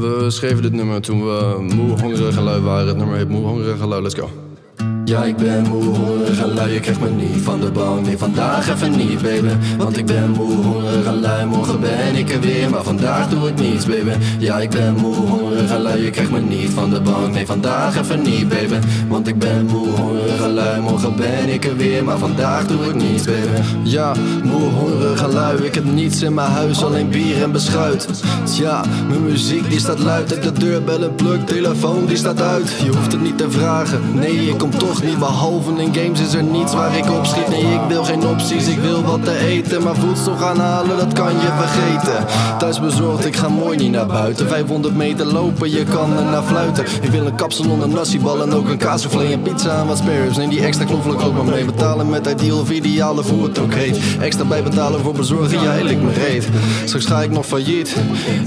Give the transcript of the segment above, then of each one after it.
We schreven dit nummer toen we moe, hongerig en lui waren. Het nummer heet Moe, hongerig en lui. Let's go. Ja, ik ben moe, hongerig en lui, je krijgt me niet van de bank Nee, vandaag even niet, baby Want ik ben moe, hongerig en lui Morgen ben ik er weer, maar vandaag doe ik niets, baby Ja, ik ben moe, hongerig en lui, je krijgt me niet van de bank Nee, vandaag even niet, baby Want ik ben moe, hongerig ben ik er weer, maar vandaag doe ik niets, baby Ja, moe, hongerig en lui Ik heb niets in mijn huis, alleen bier en beschuit. Ja, mijn muziek die staat luid Ik de deurbel en pluk, telefoon die staat uit. Je hoeft het niet te vragen, nee, ik kom toch niet. Behalve in games is er niets waar ik op schiet. Nee, ik wil geen opties, ik wil wat te eten Maar voedsel gaan halen, dat kan je vergeten. Thuis bezorgd, ik ga mooi niet naar buiten. 500 meter lopen, je kan er naar fluiten. Ik wil een kapsel onder nasi-bal en ook een kaassoufflé En pizza en wat spares, neem die extra knoflook ook maar mee Betalen met ideal of ideale, hoe heet Extra bijbetalen voor bezorgen, ja, ik me reed Straks ga ik nog failliet.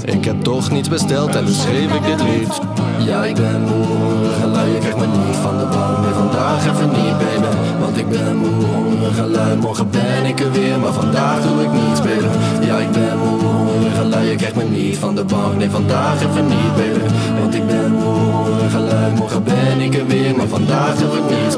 Ik heb toch niets besteld en dus schreef ik dit lied. Ja, ik ben moe, hongerig je krijgt me niet van de bank Nee, vandaag even niet, baby Want ik ben moe, hongerig Morgen ben ik er weer, maar vandaag doe ik niets, baby Ja, ik ben moe, hongerig en Je krijgt me niet van de bank Nee, vandaag even niet, baby Want ik ben moe, hongerig Morgen ben ik er weer, maar vandaag doe ik niets